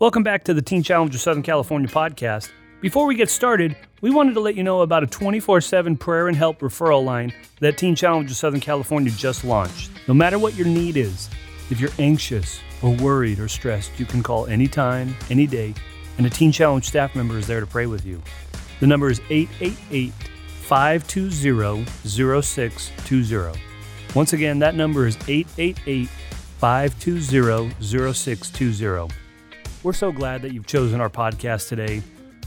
Welcome back to the Teen Challenge of Southern California podcast. Before we get started, we wanted to let you know about a 24 7 prayer and help referral line that Teen Challenge of Southern California just launched. No matter what your need is, if you're anxious or worried or stressed, you can call anytime, any day, and a Teen Challenge staff member is there to pray with you. The number is 888 520 0620. Once again, that number is 888 520 0620. We're so glad that you've chosen our podcast today.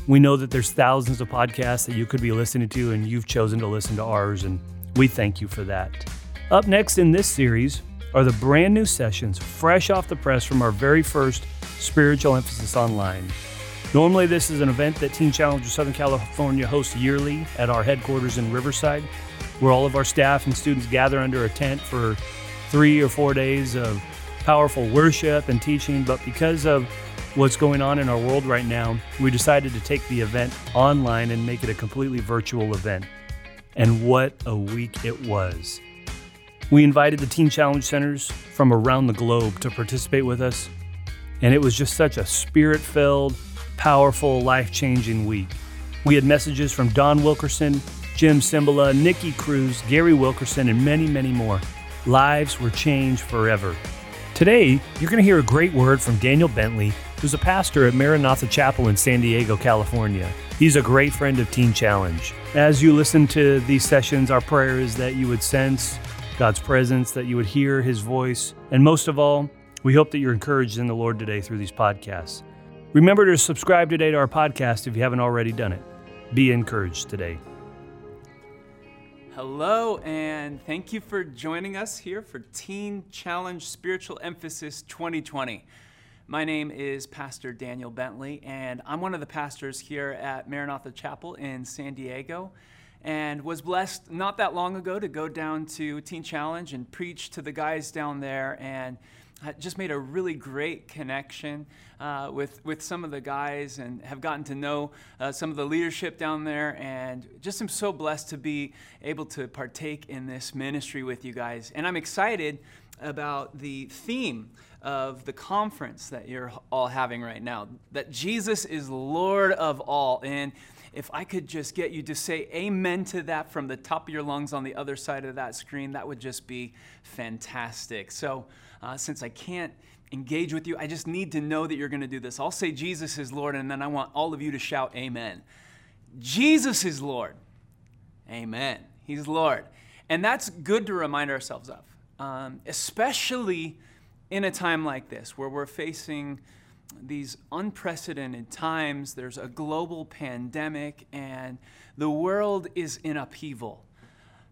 We know that there's thousands of podcasts that you could be listening to, and you've chosen to listen to ours, and we thank you for that. Up next in this series are the brand new sessions, fresh off the press from our very first Spiritual Emphasis Online. Normally, this is an event that Teen Challenge of Southern California hosts yearly at our headquarters in Riverside, where all of our staff and students gather under a tent for three or four days of powerful worship and teaching. But because of what's going on in our world right now, we decided to take the event online and make it a completely virtual event. And what a week it was! We invited the Teen Challenge Centers from around the globe to participate with us, and it was just such a spirit filled, powerful, life changing week. We had messages from Don Wilkerson, Jim Cymbala, Nicky Cruz, Gary Wilkerson, and many, many more. Lives were changed forever. Today, you're going to hear a great word from Daniel Bentley, who's a pastor at Maranatha Chapel in San Diego, California. He's a great friend of Teen Challenge. As you listen to these sessions, our prayer is that you would sense God's presence, that you would hear his voice, and most of all, we hope that you're encouraged in the Lord today through these podcasts. Remember to subscribe today to our podcast if you haven't already done it. Be encouraged today. Hello, and thank you for joining us here for Teen Challenge Spiritual Emphasis 2020. My name is Pastor Daniel Bentley, and I'm one of the pastors here at Maranatha Chapel in San Diego. And was blessed not that long ago to go down to Teen Challenge and preach to the guys down there and just made a really great connection uh, with, with some of the guys and have gotten to know uh, some of the leadership down there. And just am so blessed to be able to partake in this ministry with you guys. And I'm excited about the theme of the conference that you're all having right now that Jesus is Lord of all. And if I could just get you to say amen to that from the top of your lungs on the other side of that screen, that would just be fantastic. So, uh, since I can't engage with you, I just need to know that you're going to do this. I'll say Jesus is Lord, and then I want all of you to shout amen. Jesus is Lord. Amen. He's Lord. And that's good to remind ourselves of, um, especially in a time like this where we're facing these unprecedented times. There's a global pandemic, and the world is in upheaval.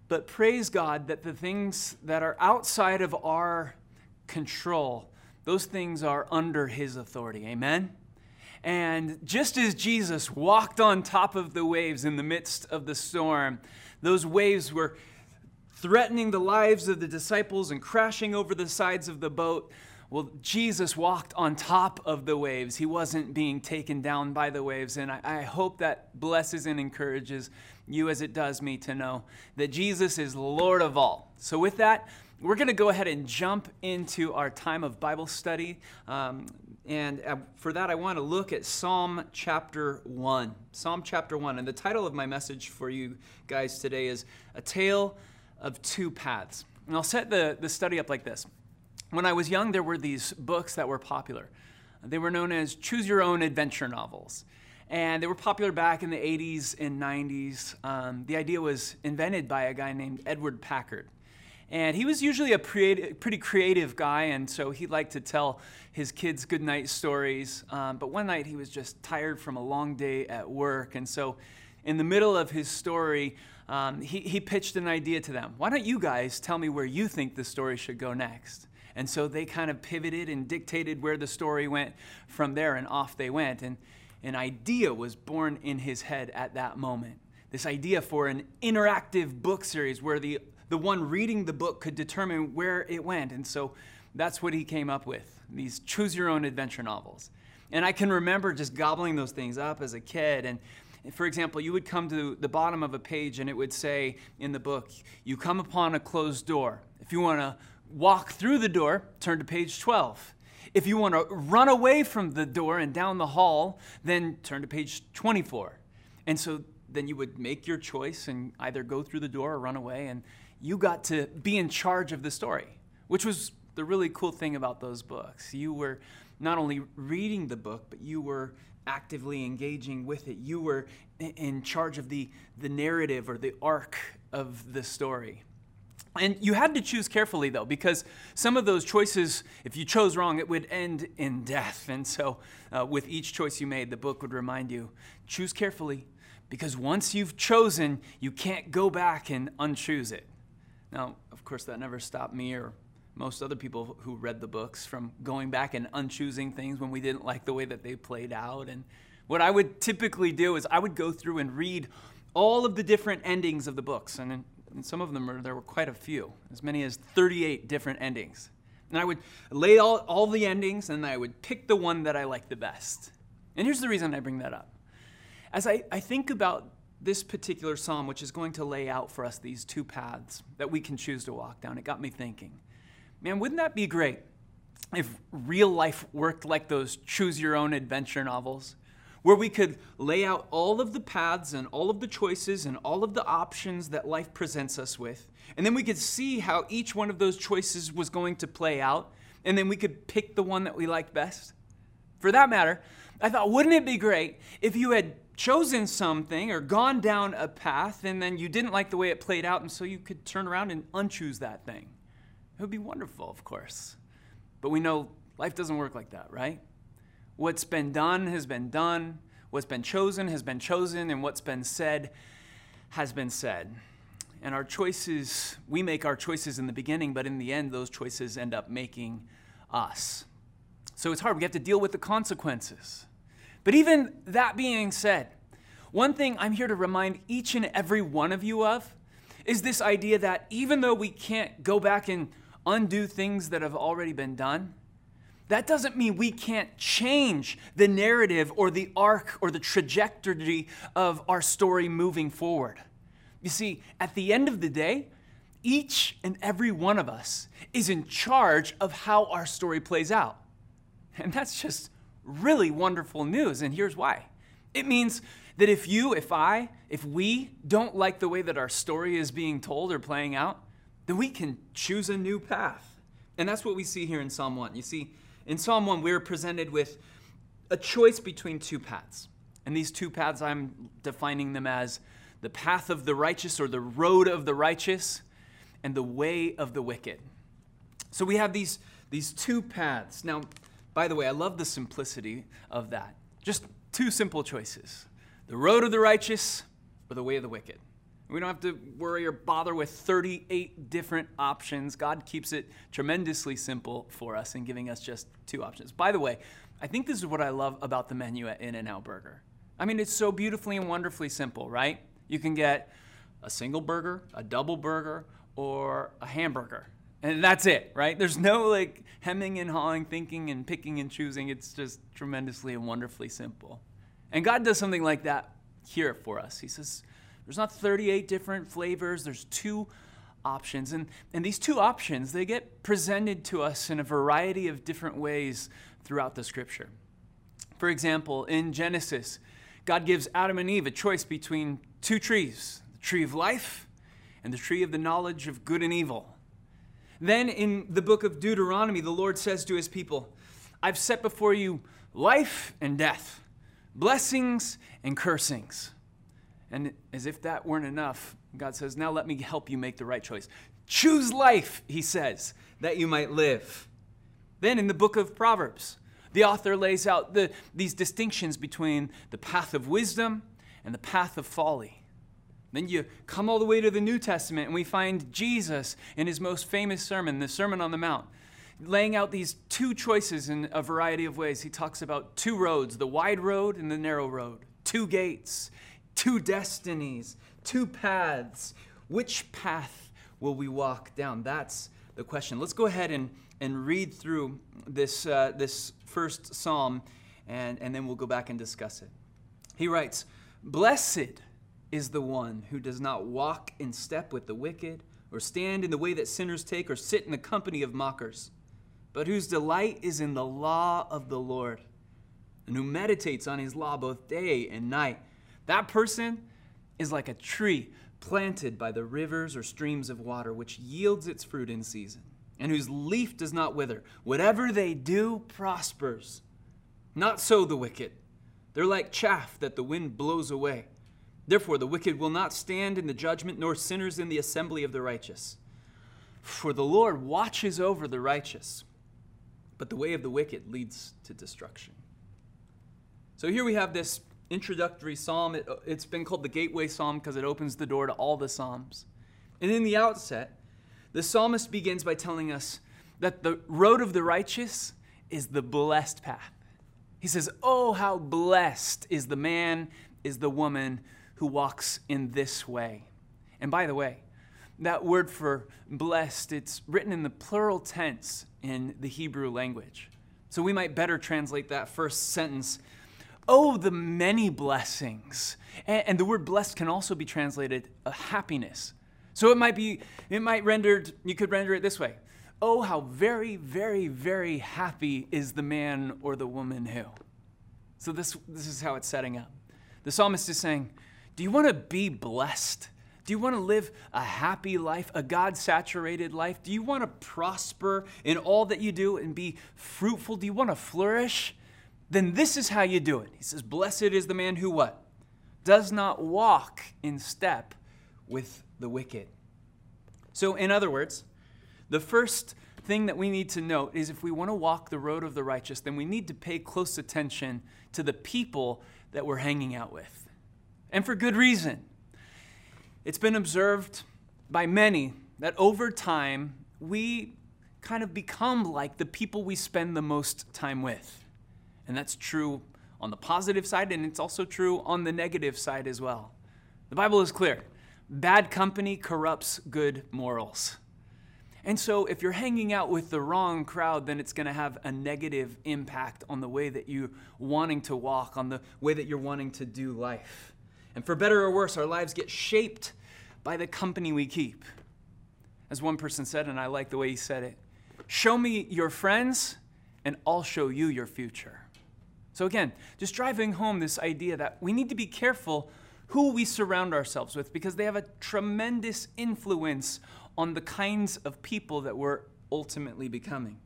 But praise God that the things that are outside of our control, those things are under His authority. Amen? And just as Jesus walked on top of the waves in the midst of the storm, those waves were threatening the lives of the disciples and crashing over the sides of the boat. Well, Jesus walked on top of the waves. He wasn't being taken down by the waves. And I, I, hope that blesses and encourages you as it does me to know that Jesus is Lord of all. So, with that, we're going to go ahead and jump into our time of Bible study. Um, and uh, for that, I want to look at Psalm chapter 1. Psalm chapter 1. And the title of my message for you guys today is A Tale of Two Paths. And I'll set the, the study up like this. When I was young, there were these books that were popular. They were known as choose your own adventure novels. And they were popular back in the 80s and 90s. Um, the idea was invented by a guy named Edward Packard. And he was usually a pretty creative guy, and so he liked to tell his kids goodnight stories. Um, but one night he was just tired from a long day at work. And so, in the middle of his story, um, he, he pitched an idea to them. Why don't you guys tell me where you think the story should go next? And so they kind of pivoted and dictated where the story went from there, and off they went. And an idea was born in his head at that moment. This idea for an interactive book series where the, the one reading the book could determine where it went. And so that's what he came up with these choose your own adventure novels. And I can remember just gobbling those things up as a kid. And for example, you would come to the bottom of a page and it would say in the book, You come upon a closed door. If you want to walk through the door, turn to page 12. If you want to run away from the door and down the hall, then turn to page 24. And so then you would make your choice and either go through the door or run away, and you got to be in charge of the story, which was the really cool thing about those books. You were not only reading the book, but you were actively engaging with it. You were in charge of the, the narrative or the arc of the story. And you had to choose carefully, though, because some of those choices, if you chose wrong, it would end in death. And so, uh, with each choice you made, the book would remind you choose carefully, because once you've chosen, you can't go back and unchoose it. Now, of course, that never stopped me or most other people who read the books from going back and unchoosing things when we didn't like the way that they played out. And what I would typically do is I would go through and read all of the different endings of the books. And, some of them, were, there were quite a few, as many as 38 different endings. And I would lay all, all the endings and I would pick the one that I liked the best. And here's the reason I bring that up. As I, I think about this particular psalm, which is going to lay out for us these two paths that we can choose to walk down, it got me thinking man, wouldn't that be great if real life worked like those choose your own adventure novels? Where we could lay out all of the paths and all of the choices and all of the options that life presents us with. And then we could see how each one of those choices was going to play out. And then we could pick the one that we liked best. For that matter, I thought, wouldn't it be great if you had chosen something or gone down a path and then you didn't like the way it played out, and so you could turn around and unchoose that thing? It would be wonderful, of course. But we know life doesn't work like that, right? What's been done has been done, what's been chosen has been chosen, and what's been said has been said. And our choices, we make our choices in the beginning, but in the end, those choices end up making us. So it's hard. We have to deal with the consequences. But even that being said, one thing I'm here to remind each and every one of you of is this idea that even though we can't go back and undo things that have already been done, that doesn't mean we can't change the narrative or the arc or the trajectory of our story moving forward. You see, at the end of the day, each and every one of us is in charge of how our story plays out. And that's just really wonderful news. And here's why it means that if you, if I, if we don't like the way that our story is being told or playing out, then we can choose a new path. And that's what we see here in Psalm 1. You see, in Psalm 1, we're presented with a choice between two paths. And these two paths, I'm defining them as the path of the righteous or the road of the righteous and the way of the wicked. So we have these, these two paths. Now, by the way, I love the simplicity of that. Just two simple choices the road of the righteous or the way of the wicked. We don't have to worry or bother with 38 different options. God keeps it tremendously simple for us in giving us just two options. By the way, I think this is what I love about the menu at In N Out Burger. I mean, it's so beautifully and wonderfully simple, right? You can get a single burger, a double burger, or a hamburger. And that's it, right? There's no like hemming and hawing, thinking and picking and choosing. It's just tremendously and wonderfully simple. And God does something like that here for us. He says, there's not 38 different flavors, there's two options. And, and these two options, they get presented to us in a variety of different ways throughout the scripture. For example, in Genesis, God gives Adam and Eve a choice between two trees the tree of life and the tree of the knowledge of good and evil. Then in the book of Deuteronomy, the Lord says to his people, I've set before you life and death blessings and cursings. And as if that weren't enough, God says, Now let me help you make the right choice. Choose life, he says, that you might live. Then in the book of Proverbs, the author lays out the, these distinctions between the path of wisdom and the path of folly. Then you come all the way to the New Testament, and we find Jesus in his most famous sermon, the Sermon on the Mount laying out these two choices in a variety of ways. He talks about two roads the wide road and the narrow road, two gates, two destinies, two paths. Which path will we walk down? That's the question. Let's go ahead and, and read through this, uh, this first psalm, and, and then we'll go back and discuss it. He writes, Blessed is the one who does not walk in step with the wicked, or stand in the way that sinners take, or sit in the company of mockers but whose delight is in the law of the Lord, and who meditates on his law both day and night. That person is like a tree planted by the rivers or streams of water, which yields its fruit in season, and whose leaf does not wither. Whatever they do prospers. Not so the wicked. They're like chaff that the wind blows away. Therefore, the wicked will not stand in the judgment, nor sinners in the assembly of the righteous. For the Lord watches over the righteous, but the way of the wicked leads to destruction. So here we have this introductory psalm. It, has been called the Gateway Psalm because it opens the door to all the psalms. And in the outset, the psalmist begins by telling us that the road of the righteous is the blessed path. He says, Oh, how blessed is the man, is the woman who walks in this way. And by the way, that word for blessed, it's written in the plural tense in the Hebrew language. So we might better translate that first sentence Oh, the many blessings. And, the word blessed can also be translated happiness. So it might be, it might rendered, you could render it this way. Oh, how very, very, very happy is the man or the woman who. So this, this is how it's setting up. The psalmist is saying, Do you want to be blessed? Do you want to live a happy life, a God saturated life? Do you want to prosper in all that you do and be fruitful? Do you want to flourish? then this is how you do it. He says, Blessed is the man who what? Does not walk in step with the wicked. So, in other words, the first thing that we need to note is if we want to walk the road of the righteous, then we need to pay close attention to the people that we're hanging out with. And for good reason. It's been observed by many that over time, we kind of become like the people we spend the most time with. And that's true on the positive side, and it's also true on the negative side as well. The Bible is clear bad company corrupts good morals. And so, if you're hanging out with the wrong crowd, then it's going to have a negative impact on the way that you're wanting to walk, on the way that you're wanting to do life. And for better or worse, our lives get shaped by the company we keep. As one person said, and I like the way he said it show me your friends, and I'll show you your future. So, again, just driving home this idea that we need to be careful who we surround ourselves with because they have a tremendous influence on the kinds of people that we're ultimately becoming.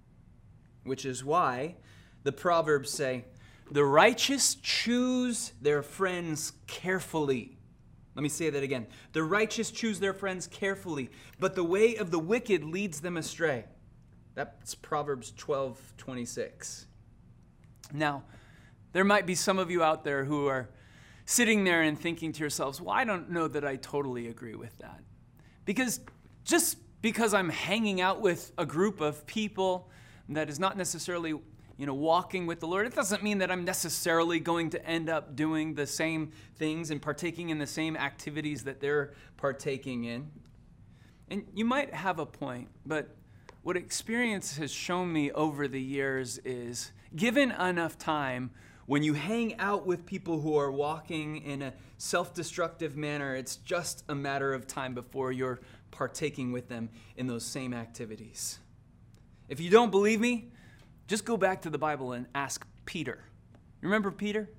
Which is why the Proverbs say, The righteous choose their friends carefully. Let me say that again. The righteous choose their friends carefully, but the way of the wicked leads them astray. That's Proverbs 12 26. Now, there might be some of you out there who are sitting there and thinking to yourselves, well, I don't know that I totally agree with that. Because just because I'm hanging out with a group of people that is not necessarily you know walking with the lord it doesn't mean that i'm necessarily going to end up doing the same things and partaking in the same activities that they're partaking in and you might have a point but what experience has shown me over the years is given enough time when you hang out with people who are walking in a self destructive manner, it's just a matter of time before you're partaking with them in those same activities. If you don't believe me, just go back to the Bible and ask Peter. Remember Peter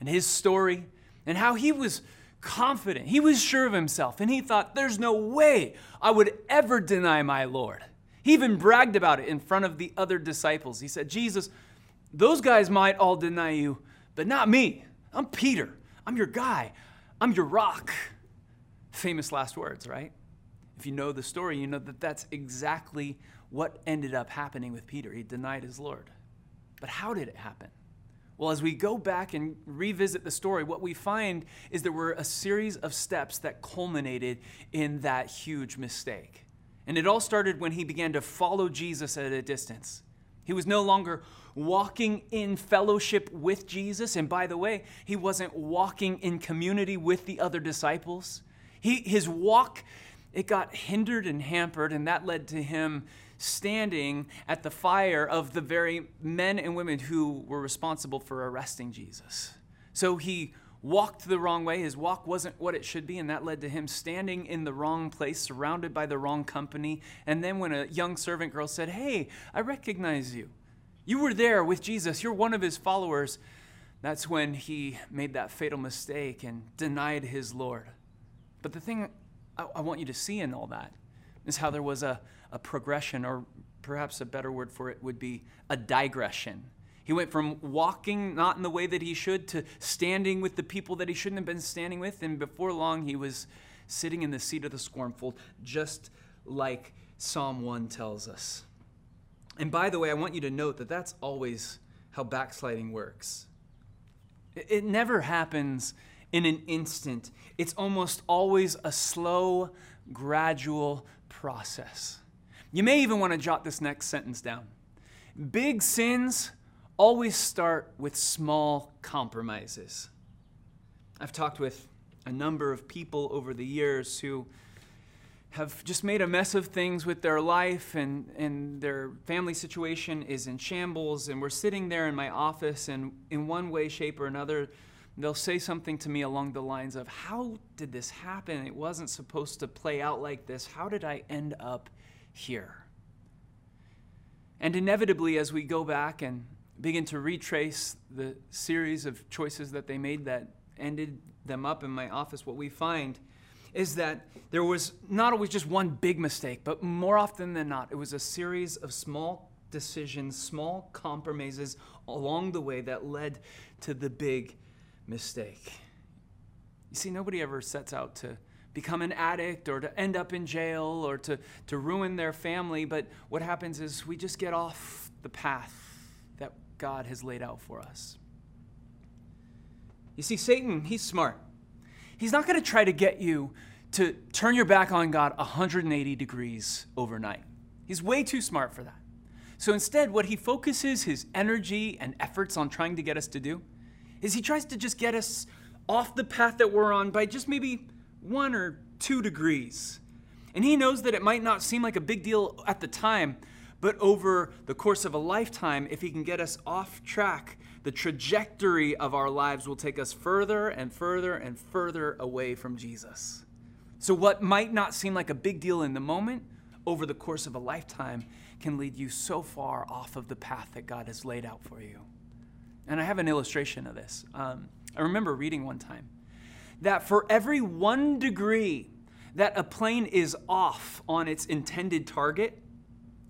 and his story and how he was confident, he was sure of himself, and he thought, There's no way I would ever deny my Lord. He even bragged about it in front of the other disciples. He said, Jesus, those guys might all deny you, but not me. I'm Peter. I'm your guy. I'm your rock. Famous last words, right? If you know the story, you know that that's exactly what ended up happening with Peter. He denied his Lord. But how did it happen? Well, as we go back and revisit the story, what we find is there were a series of steps that culminated in that huge mistake. And it all started when he began to follow Jesus at a distance. He was no longer walking in fellowship with Jesus. And by the way, he wasn't walking in community with the other disciples. He, his walk, it got hindered and hampered, and that led to him standing at the fire of the very men and women who were responsible for arresting Jesus. So he walked the wrong way. His walk wasn't what it should be, and that led to him standing in the wrong place, surrounded by the wrong company. And then when a young servant girl said, Hey, I recognize you. You were there with Jesus, you're one of his followers. That's when he made that fatal mistake and denied his Lord. But the thing I, I want you to see in all that is how there was a, a progression, or perhaps a better word for it would be a digression he went from walking not in the way that he should to standing with the people that he shouldn't have been standing with. And before long, he was sitting in the seat of the scornful, just like Psalm 1 tells us. And by the way, I want you to note that that's always how backsliding works. It never happens in an instant, it's almost always a slow, gradual process. You may even want to jot this next sentence down. Big sins always start with small compromises. I've talked with a number of people over the years who have just made a mess of things with their life and, and their family situation is in shambles and we're sitting there in my office and in one way shape or another they'll say something to me along the lines of how did this happen? It wasn't supposed to play out like this. How did i end up here? And inevitably as we go back and begin to retrace the series of choices that they made that ended them up in my office, what we find is that there was not always just one big mistake, but more often than not, it was a series of small decisions, small compromises along the way that led to the big mistake. You see, nobody ever sets out to become an addict or to end up in jail or to, to ruin their family, but what happens is we just get off the path that God has laid out for us. You see, Satan, he's smart. He's not going to try to get you to turn your back on God 180 degrees overnight. He's way too smart for that. So instead, what he focuses his energy and efforts on trying to get us to do is he tries to just get us off the path that we're on by just maybe one or two degrees. And he knows that it might not seem like a big deal at the time, but over the course of a lifetime, if He can get us off track, the trajectory of our lives will take us further and further and further away from Jesus. So, what might not seem like a big deal in the moment, over the course of a lifetime, can lead you so far off of the path that God has laid out for you. And I have an illustration of this. Um, I remember reading one time that for every one degree that a plane is off on its intended target,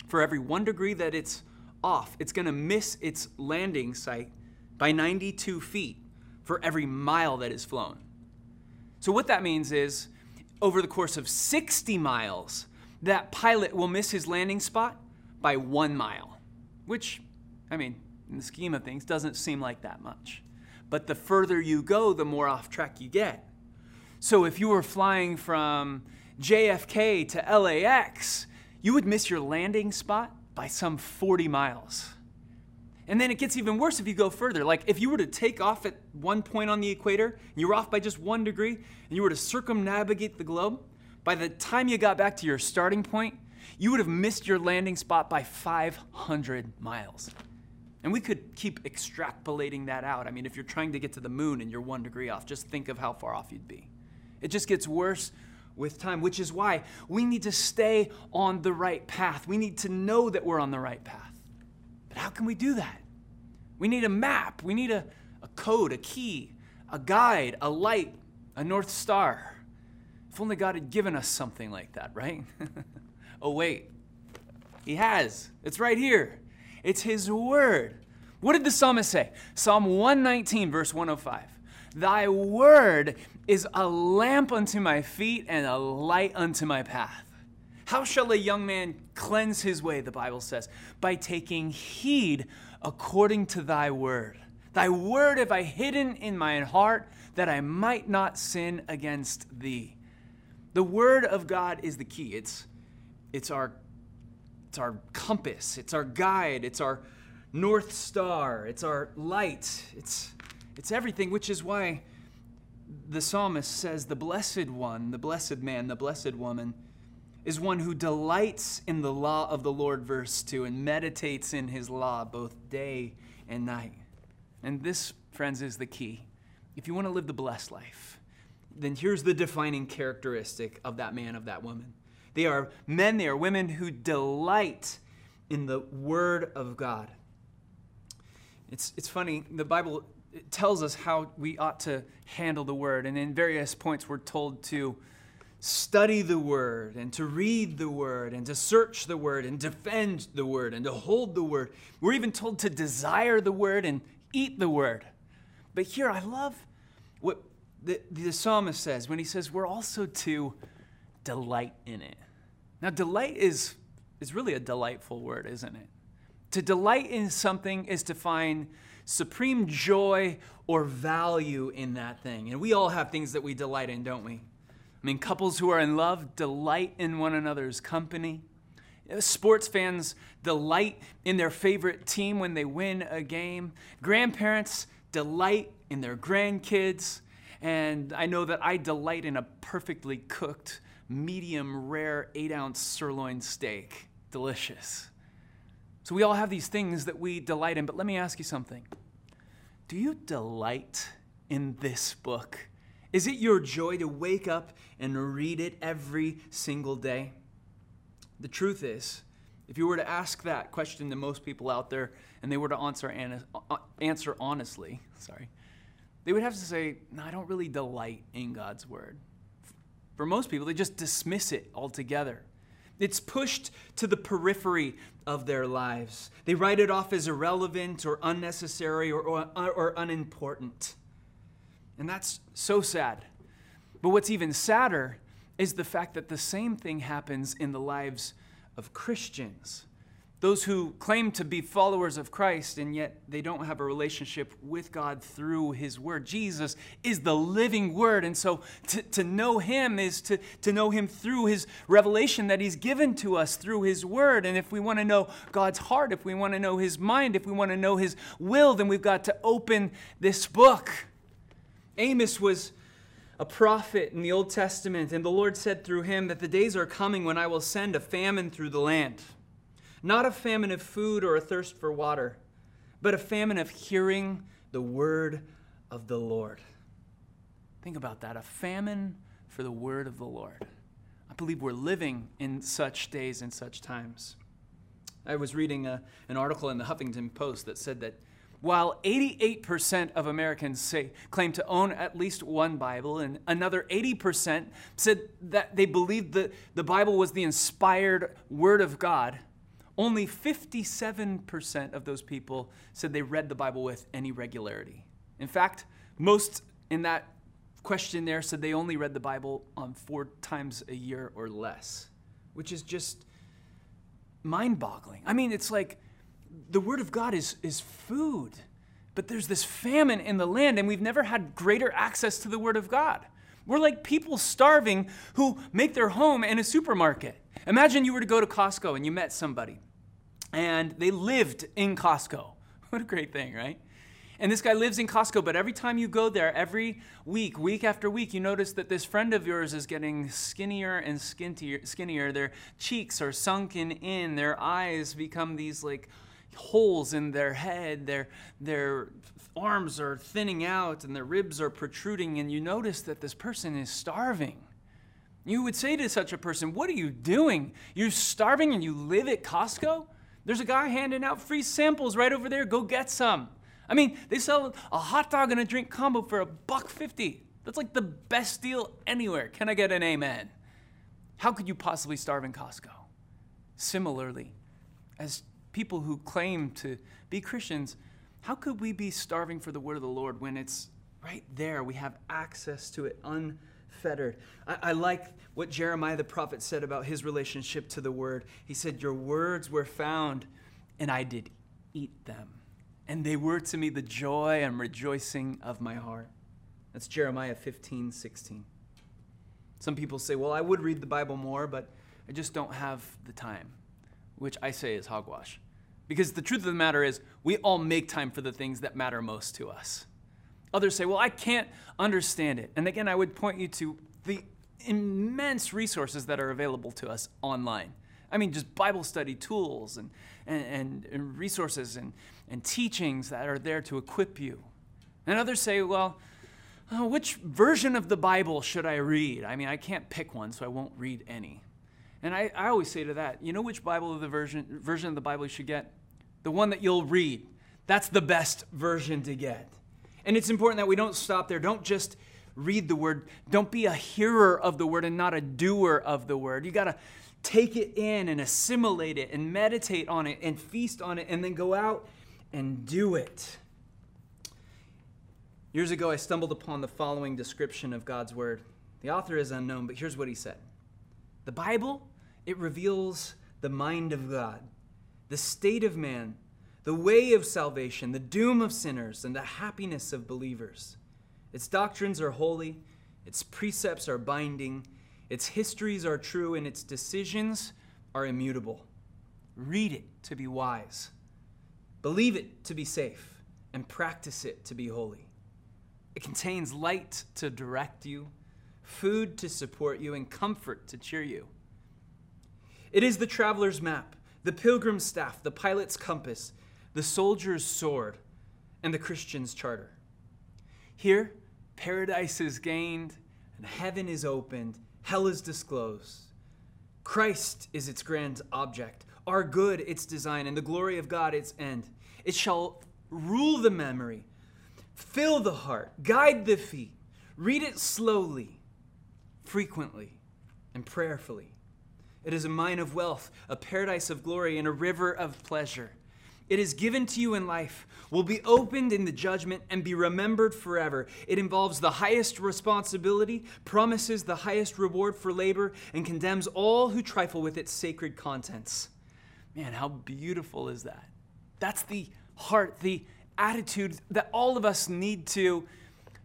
for every one degree that it's off, it's going to miss its landing site by 92 feet for every mile that is flown. So, what that means is over the course of 60 miles, that pilot will miss his landing spot by one mile, which, I mean, in the scheme of things, doesn't seem like that much. But the further you go, the more off track you get. So, if you were flying from JFK to LAX, you would miss your landing spot by some 40 miles. And then it gets even worse if you go further. Like if you were to take off at one point on the equator, and you were off by just one degree, and you were to circumnavigate the globe, by the time you got back to your starting point, you would have missed your landing spot by 500 miles. And we could keep extrapolating that out. I mean, if you're trying to get to the moon and you're one degree off, just think of how far off you'd be. It just gets worse with time, which is why we need to stay on the right path. We need to know that we're on the right path. But how can we do that? We need a map, we need a, a code, a key, a guide, a light, a North Star. If only God had given us something like that, right? oh, wait. He has. It's right here. It's His Word. What did the psalmist say? Psalm 119, verse 105. Thy word is a lamp unto my feet and a light unto my path. How shall a young man cleanse his way, the Bible says? By taking heed according to thy word. Thy word have I hidden in mine heart that I might not sin against thee. The word of God is the key. It's, it's, our, it's our compass, it's our guide, it's our north star, it's our light, it's, it's everything, which is why the psalmist says, The blessed one, the blessed man, the blessed woman, is one who delights in the law of the Lord, verse 2, and meditates in his law both day and night. And this, friends, is the key. if you want to live the blessed life, then here's the defining characteristic of that man, of that woman. They are men, they are women who delight in the Word of God. It's, it's funny, the Bible tells us how we ought to handle the Word, and in various points, we're told to study the Word and to read the Word and to search the Word and defend the Word and to hold the Word. We're even told to desire the Word and eat the Word. But here, I love what the, the psalmist says when he says we're also to delight in it. Now, delight is, is really a delightful word, isn't it? To delight in something is to find supreme joy or value in that thing. And we all have things that we delight in, don't we? I mean, couples who are in love delight in one another's company. Sports fans delight in their favorite team when they win a game. Grandparents delight in their grandkids. And I know that I delight in a perfectly cooked, medium rare, eight ounce sirloin steak. Delicious. So we all have these things that we delight in, but let me ask you something. Do you delight in this book? Is it your joy to wake up and read it every single day? The truth is, if you were to ask that question to most people out there and they were to answer, uh, answer honestly, sorry, they would have to say, No, I don't really delight in God's word. For most people, they just dismiss it altogether. It's pushed to the periphery of their lives. They write it off as irrelevant or unnecessary or, or, or unimportant. And that's so sad. But what's even sadder is the fact that the same thing happens in the lives of Christians those who claim to be followers of Christ and yet they don't have a relationship with God through His Word. Jesus is the living Word, and so to, to know Him is to, to know Him through His revelation that He's given to us through His Word. And if we want to know God's heart, if we want to know His mind, if we want to know His will, then we've got to open this book. Amos was a prophet in the Old Testament, and the Lord said through him that the days are coming when I will send a famine through the land not a famine of food or a thirst for water, but a famine of hearing the word of the Lord. Think about that a famine for the word of the Lord. I believe we're living in such days and such times. I was reading a, an article in the Huffington Post that said that while 88% of Americans say claim to own at least one Bible, and another 80% said that they believed that the Bible was the inspired Word of God, only 57% of those people said they read the Bible with any regularity. In fact, most in that question there said they only read the Bible on four times a year or less, which is just mind boggling. I mean, it's like the Word of God is, is food, but there's this famine in the land, and we've never had greater access to the Word of God. We're like people starving who make their home in a supermarket. Imagine you were to go to Costco and you met somebody and they lived in Costco. What a great thing, right? And this guy lives in Costco, but every time you go there, every week, week after week, you notice that this friend of yours is getting skinnier and skinnier. skinnier. Their cheeks are sunken in, their eyes become these like holes in their head, their, their arms are thinning out, and their ribs are protruding, and you notice that this person is starving. You would say to such a person, What are you doing? You're starving and you live at Costco? There's a guy handing out free samples right over there. Go get some. I mean, they sell a hot dog and a drink combo for a buck fifty. That's like the best deal anywhere. Can I get an amen? How could you possibly starve in Costco? Similarly, as people who claim to be Christians, how could we be starving for the word of the Lord when it's right there? We have access to it unfettered. I, I like what Jeremiah the prophet said about his relationship to the word. He said, Your words were found, and I did eat them. And they were to me the joy and rejoicing of my heart. That's Jeremiah 15, 16. Some people say, Well, I would read the Bible more, but I just don't have the time, which I say is hogwash. Because the truth of the matter is, we all make time for the things that matter most to us. Others say, Well, I can't understand it. And again, I would point you to the immense resources that are available to us online. I mean, just Bible study tools and, and, and, resources and, and teachings that are there to equip you. And others say, well, oh, which version of the Bible should I read? I mean, I can't pick one, so I won't read any. And I, I always say to that, you know which Bible of the version, version of the Bible you should get? The one that you'll read. That's the best version to get. And it's important that we don't stop there. Don't just read the word. Don't be a hearer of the word and not a doer of the word. You got to take it in and assimilate it and meditate on it and feast on it and then go out and do it. Years ago, I stumbled upon the following description of God's word. The author is unknown, but here's what he said The Bible, it reveals the mind of God, the state of man, the way of salvation, the doom of sinners, and the happiness of believers. Its doctrines are holy, its precepts are binding, its histories are true, and its decisions are immutable. Read it to be wise, believe it to be safe, and practice it to be holy. It contains light to direct you, food to support you, and comfort to cheer you. It is the traveler's map, the pilgrim's staff, the pilot's compass, the soldier's sword, and the Christian's charter. Here, paradise is gained, and heaven is opened, hell is disclosed. Christ is its grand object, our good its design, and the glory of God its end. It shall rule the memory, fill the heart, guide the feet. Read it slowly, frequently, and prayerfully. It is a mine of wealth, a paradise of glory, and a river of pleasure. It is given to you in life, will be opened in the judgment, and be remembered forever. It involves the highest responsibility, promises the highest reward for labor, and condemns all who trifle with its sacred contents. Man, how beautiful is that? That's the heart, the attitude that all of us need to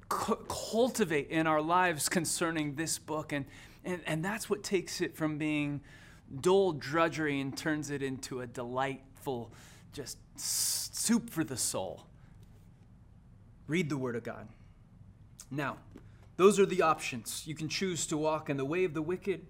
cultivate in our lives concerning this book. And, and, and that's what takes it from being dull drudgery and turns it into a delightful just soup for the soul. Read the Word of God. Now, those are the options. You can choose to walk in the way of the wicked,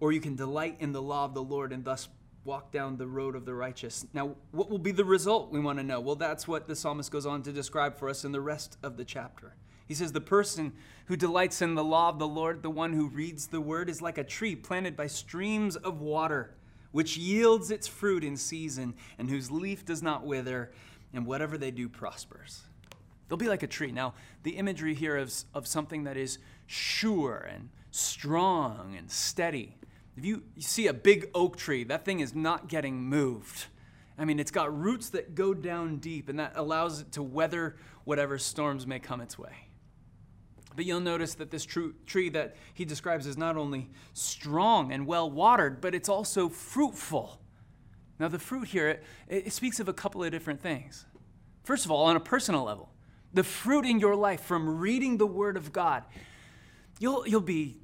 or you can delight in the law of the Lord and thus walk down the road of the righteous. Now, what will be the result? We want to know. Well, that's what the psalmist goes on to describe for us in the rest of the chapter. He says, The person who delights in the law of the Lord, the one who reads the word, is like a tree planted by streams of water which yields its fruit in season, and whose leaf does not wither, and whatever they do prospers. They'll be like a tree. Now, the imagery here is of something that is sure and strong and steady. If you, you see a big oak tree, that thing is not getting moved. I mean, it's got roots that go down deep, and that allows it to weather whatever storms may come its way. But you'll notice that this tree that he describes is not only strong and well watered, but it's also fruitful. Now, the fruit here, it, it, speaks of a couple of different things. First of all, on a personal level, the fruit in your life from reading the Word of God, you'll, you'll be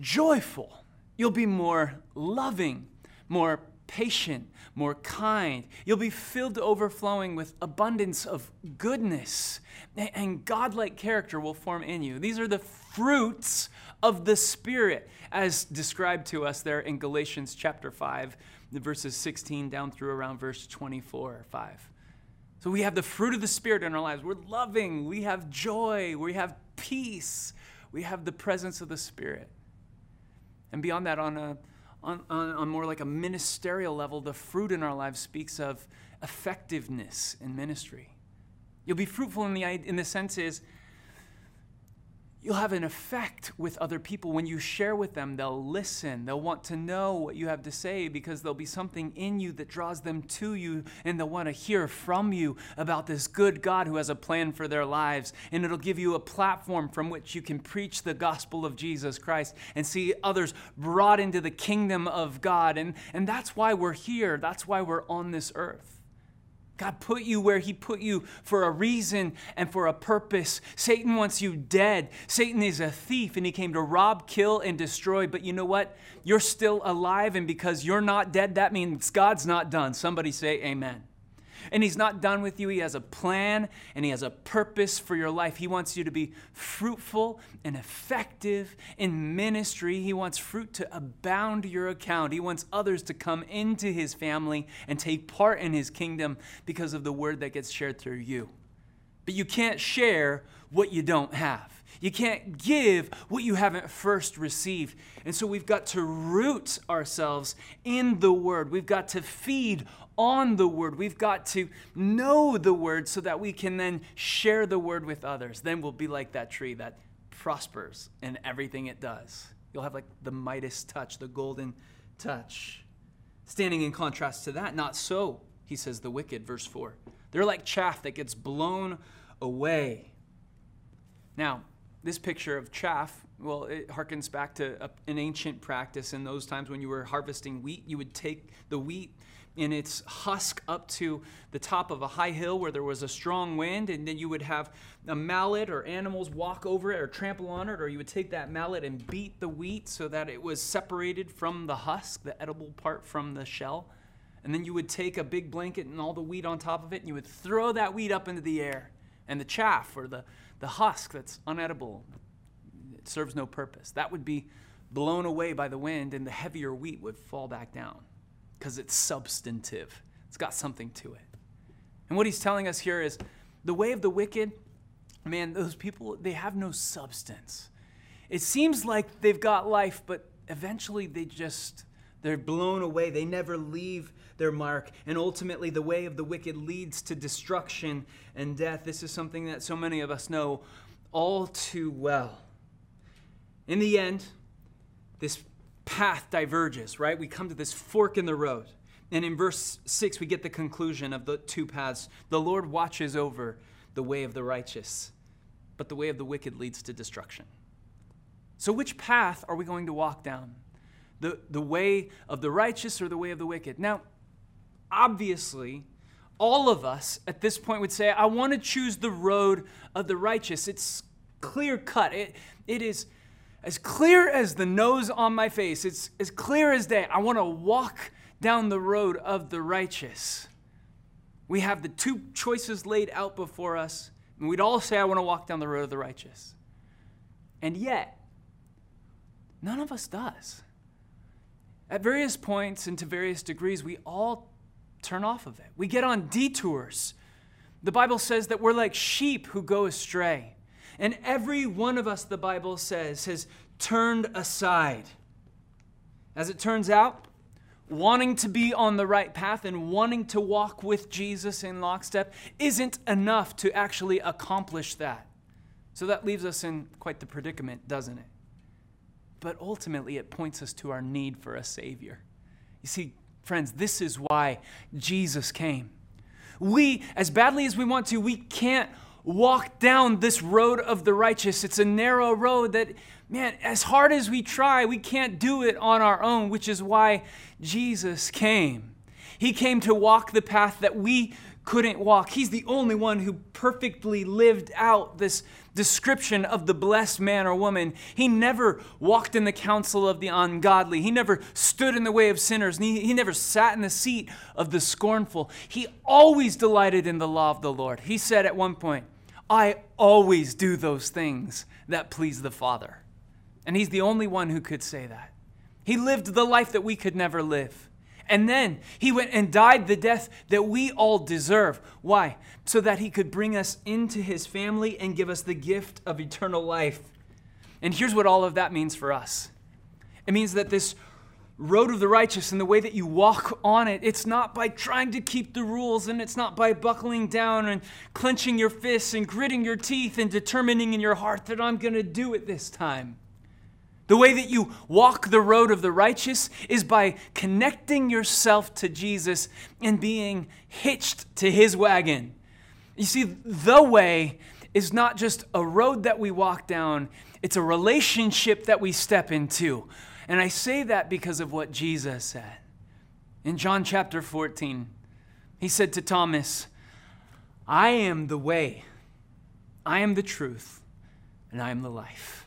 joyful, you'll be more loving, more patient, more kind. You'll be filled to overflowing with abundance of goodness, and godlike character will form in you. These are the fruits of the Spirit, as described to us there in Galatians chapter 5, verses 16 down through around verse 24 or 5. So we have the fruit of the Spirit in our lives. We're loving, we have joy, we have peace, we have the presence of the Spirit. And beyond that, on a on, on, on more like a ministerial level, the fruit in our lives speaks of effectiveness in ministry. You'll be fruitful in the, in the sense is you'll have an effect with other people. When you share with them, they'll listen. They'll want to know what you have to say because there'll be something in you that draws them to you and they'll want to hear from you about this good God who has a plan for their lives. And it'll give you a platform from which you can preach the gospel of Jesus Christ and see others brought into the kingdom of God. And, and that's why we're here, that's why we're on this earth. God put you where He put you for a reason and for a purpose. Satan wants you dead. Satan is a thief and he came to rob, kill, and destroy. But you know what? You're still alive, and because you're not dead, that means God's not done. Somebody say, Amen. And He's not done with you. He has a plan and He has a purpose for your life. He wants you to be fruitful and effective in ministry. He wants fruit to abound your account. He wants others to come into His family and take part in His kingdom because of the word that gets shared through you. But you can't share what you don't have. You can't give what you haven't first received. And so we've got to root ourselves in the Word. We've got to feed on the Word. We've got to know the Word so that we can then share the Word with others. Then we'll be like that tree that prospers in everything it does. You'll have like the Midas touch, the golden touch. Standing in contrast to that, not so, he says, the wicked, verse 4. They're like chaff that gets blown away. Now, this picture of chaff, well, it harkens back to a, an ancient practice in those times when you were harvesting wheat. You would take the wheat in its husk up to the top of a high hill where there was a strong wind, and then you would have a mallet or animals walk over it or trample on it, or you would take that mallet and beat the wheat so that it was separated from the husk, the edible part from the shell. And then you would take a big blanket and all the wheat on top of it, and you would throw that wheat up into the air. And the chaff or the, the husk that's unedible, it serves no purpose. That would be blown away by the wind, and the heavier wheat would fall back down because it's substantive. It's got something to it. And what he's telling us here is the way of the wicked, man, those people, they have no substance. It seems like they've got life, but eventually they just, they're blown away. They never leave their mark. And ultimately, the way of the wicked leads to destruction and death. This is something that so many of us know all too well. In the end, this path diverges, right? We come to this fork in the road. And in verse 6, we get the conclusion of the two paths. The Lord watches over the way of the righteous, but the way of the wicked leads to destruction. So, which path are we going to walk down? The, the way of the righteous or the way of the wicked? Now, obviously, all of us at this point would say, I want to choose the road of the righteous. It's clear cut. It, it is as clear as the nose on my face. It's as clear as day. I want to walk down the road of the righteous. We have the two choices laid out before us, and we'd all say, I want to walk down the road of the righteous. And yet, none of us does. At various points and to various degrees, we all turn off of it. We get on detours. The Bible says that we're like sheep who go astray. And every one of us, the Bible says, has turned aside. As it turns out, wanting to be on the right path and wanting to walk with Jesus in lockstep isn't enough to actually accomplish that. So that leaves us in quite the predicament, doesn't it? But ultimately, it points us to our need for a Savior. You see, friends, this is why Jesus came. We, as badly as we want to, we can't walk down this road of the righteous. It's a narrow road that, man, as hard as we try, we can't do it on our own, which is why Jesus came. He came to walk the path that we couldn't walk. He's the only one who perfectly lived out this description of the blessed man or woman. He never walked in the counsel of the ungodly. He never stood in the way of sinners. He, he never sat in the seat of the scornful. He always delighted in the law of the Lord. He said at one point, I always do those things that please the Father. And he's the only one who could say that. He lived the life that we could never live. And then he went and died the death that we all deserve. Why? So that he could bring us into his family and give us the gift of eternal life. And here's what all of that means for us it means that this road of the righteous and the way that you walk on it, it's not by trying to keep the rules and it's not by buckling down and clenching your fists and gritting your teeth and determining in your heart that I'm going to do it this time. The way that you walk the road of the righteous is by connecting yourself to Jesus and being hitched to his wagon. You see, the way is not just a road that we walk down, it's a relationship that we step into. And I say that because of what Jesus said. In John chapter 14, he said to Thomas, I am the way, I am the truth, and I am the life.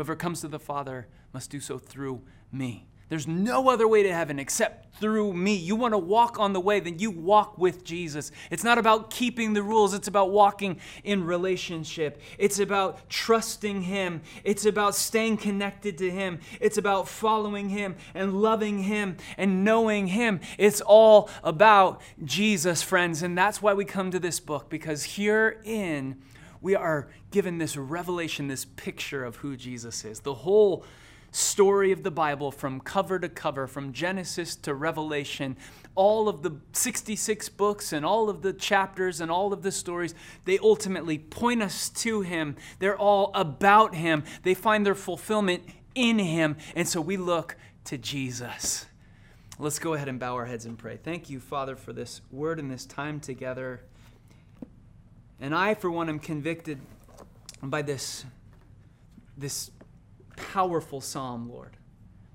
Whoever comes to the Father must do so through me. There's no other way to heaven except through me. You want to walk on the way, then you walk with Jesus. It's not about keeping the rules, it's about walking in relationship. It's about trusting Him. It's about staying connected to Him. It's about following Him and loving Him and knowing Him. It's all about Jesus, friends. And that's why we come to this book, because herein we are given this revelation, this picture of who Jesus is. The whole story of the Bible from cover to cover, from Genesis to Revelation, all of the 66 books and all of the chapters and all of the stories, they ultimately point us to Him. They're all about Him. They find their fulfillment in Him. And so we look to Jesus. Let's go ahead and bow our heads and pray. Thank you, Father, for this word and this time together. And I, for one, am convicted by this, this powerful psalm, Lord.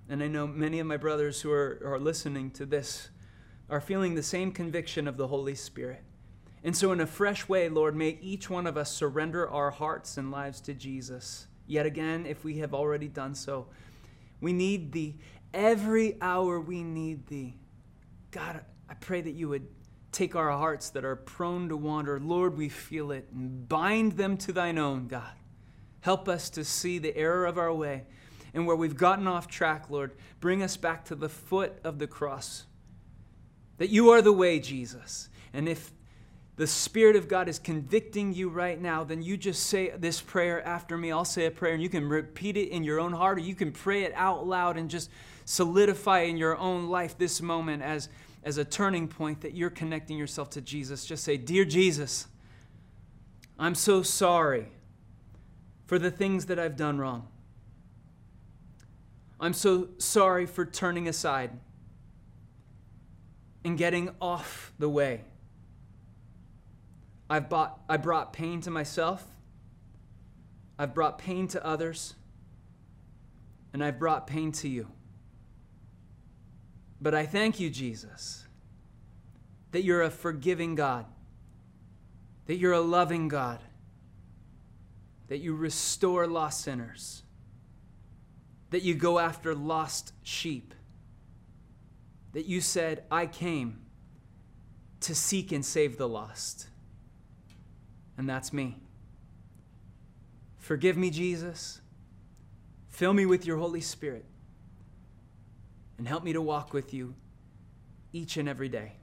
And I know many of my brothers who are, are listening to this are feeling the same conviction of the Holy Spirit. And so, in a fresh way, Lord, may each one of us surrender our hearts and lives to Jesus. Yet again, if we have already done so, we need thee. Every hour we need thee. God, I pray that you would take our hearts that are prone to wander. Lord, we feel it, and bind them to thine own, God. Help us to see the error of our way. And where we've gotten off track, Lord, bring us back to the foot of the cross. That you are the way, Jesus. And if the Spirit of God is convicting you right now, then you just say this prayer after me. I'll say a prayer and you can repeat it in your own heart or you can pray it out loud and just solidify in your own life this moment as, as a turning point that you're connecting yourself to Jesus. Just say, Dear Jesus, I'm so sorry for the things that I've done wrong. I'm so sorry for turning aside and getting off the way. I've bought, I brought pain to myself, I've brought pain to others, and I've brought pain to you. But I thank you, Jesus, that you're a forgiving God, that you're a loving God that you restore lost sinners, that you go after lost sheep, that you said, I came to seek and save the lost. And that's me. Forgive me, Jesus. Fill me with your Holy Spirit. And help me to walk with you each and every day.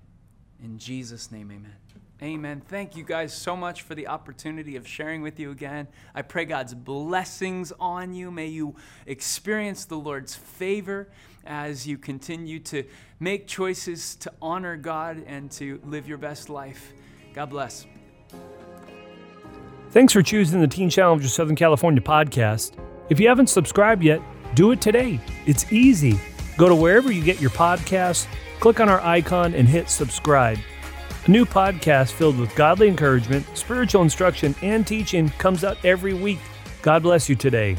In Jesus' name, amen. Amen. Thank you guys so much for the opportunity of sharing with you again. I pray God's blessings on you. May you experience the Lord's favor as you continue to make choices to honor God and to live your best life. God bless. Thanks for choosing the Teen Challenge of Southern California podcast. If you haven't subscribed yet, do it today. It's easy. Go to wherever you get your podcasts, click on our icon, and hit subscribe. A new podcast filled with godly encouragement, spiritual instruction, and teaching comes out every week. God bless you today.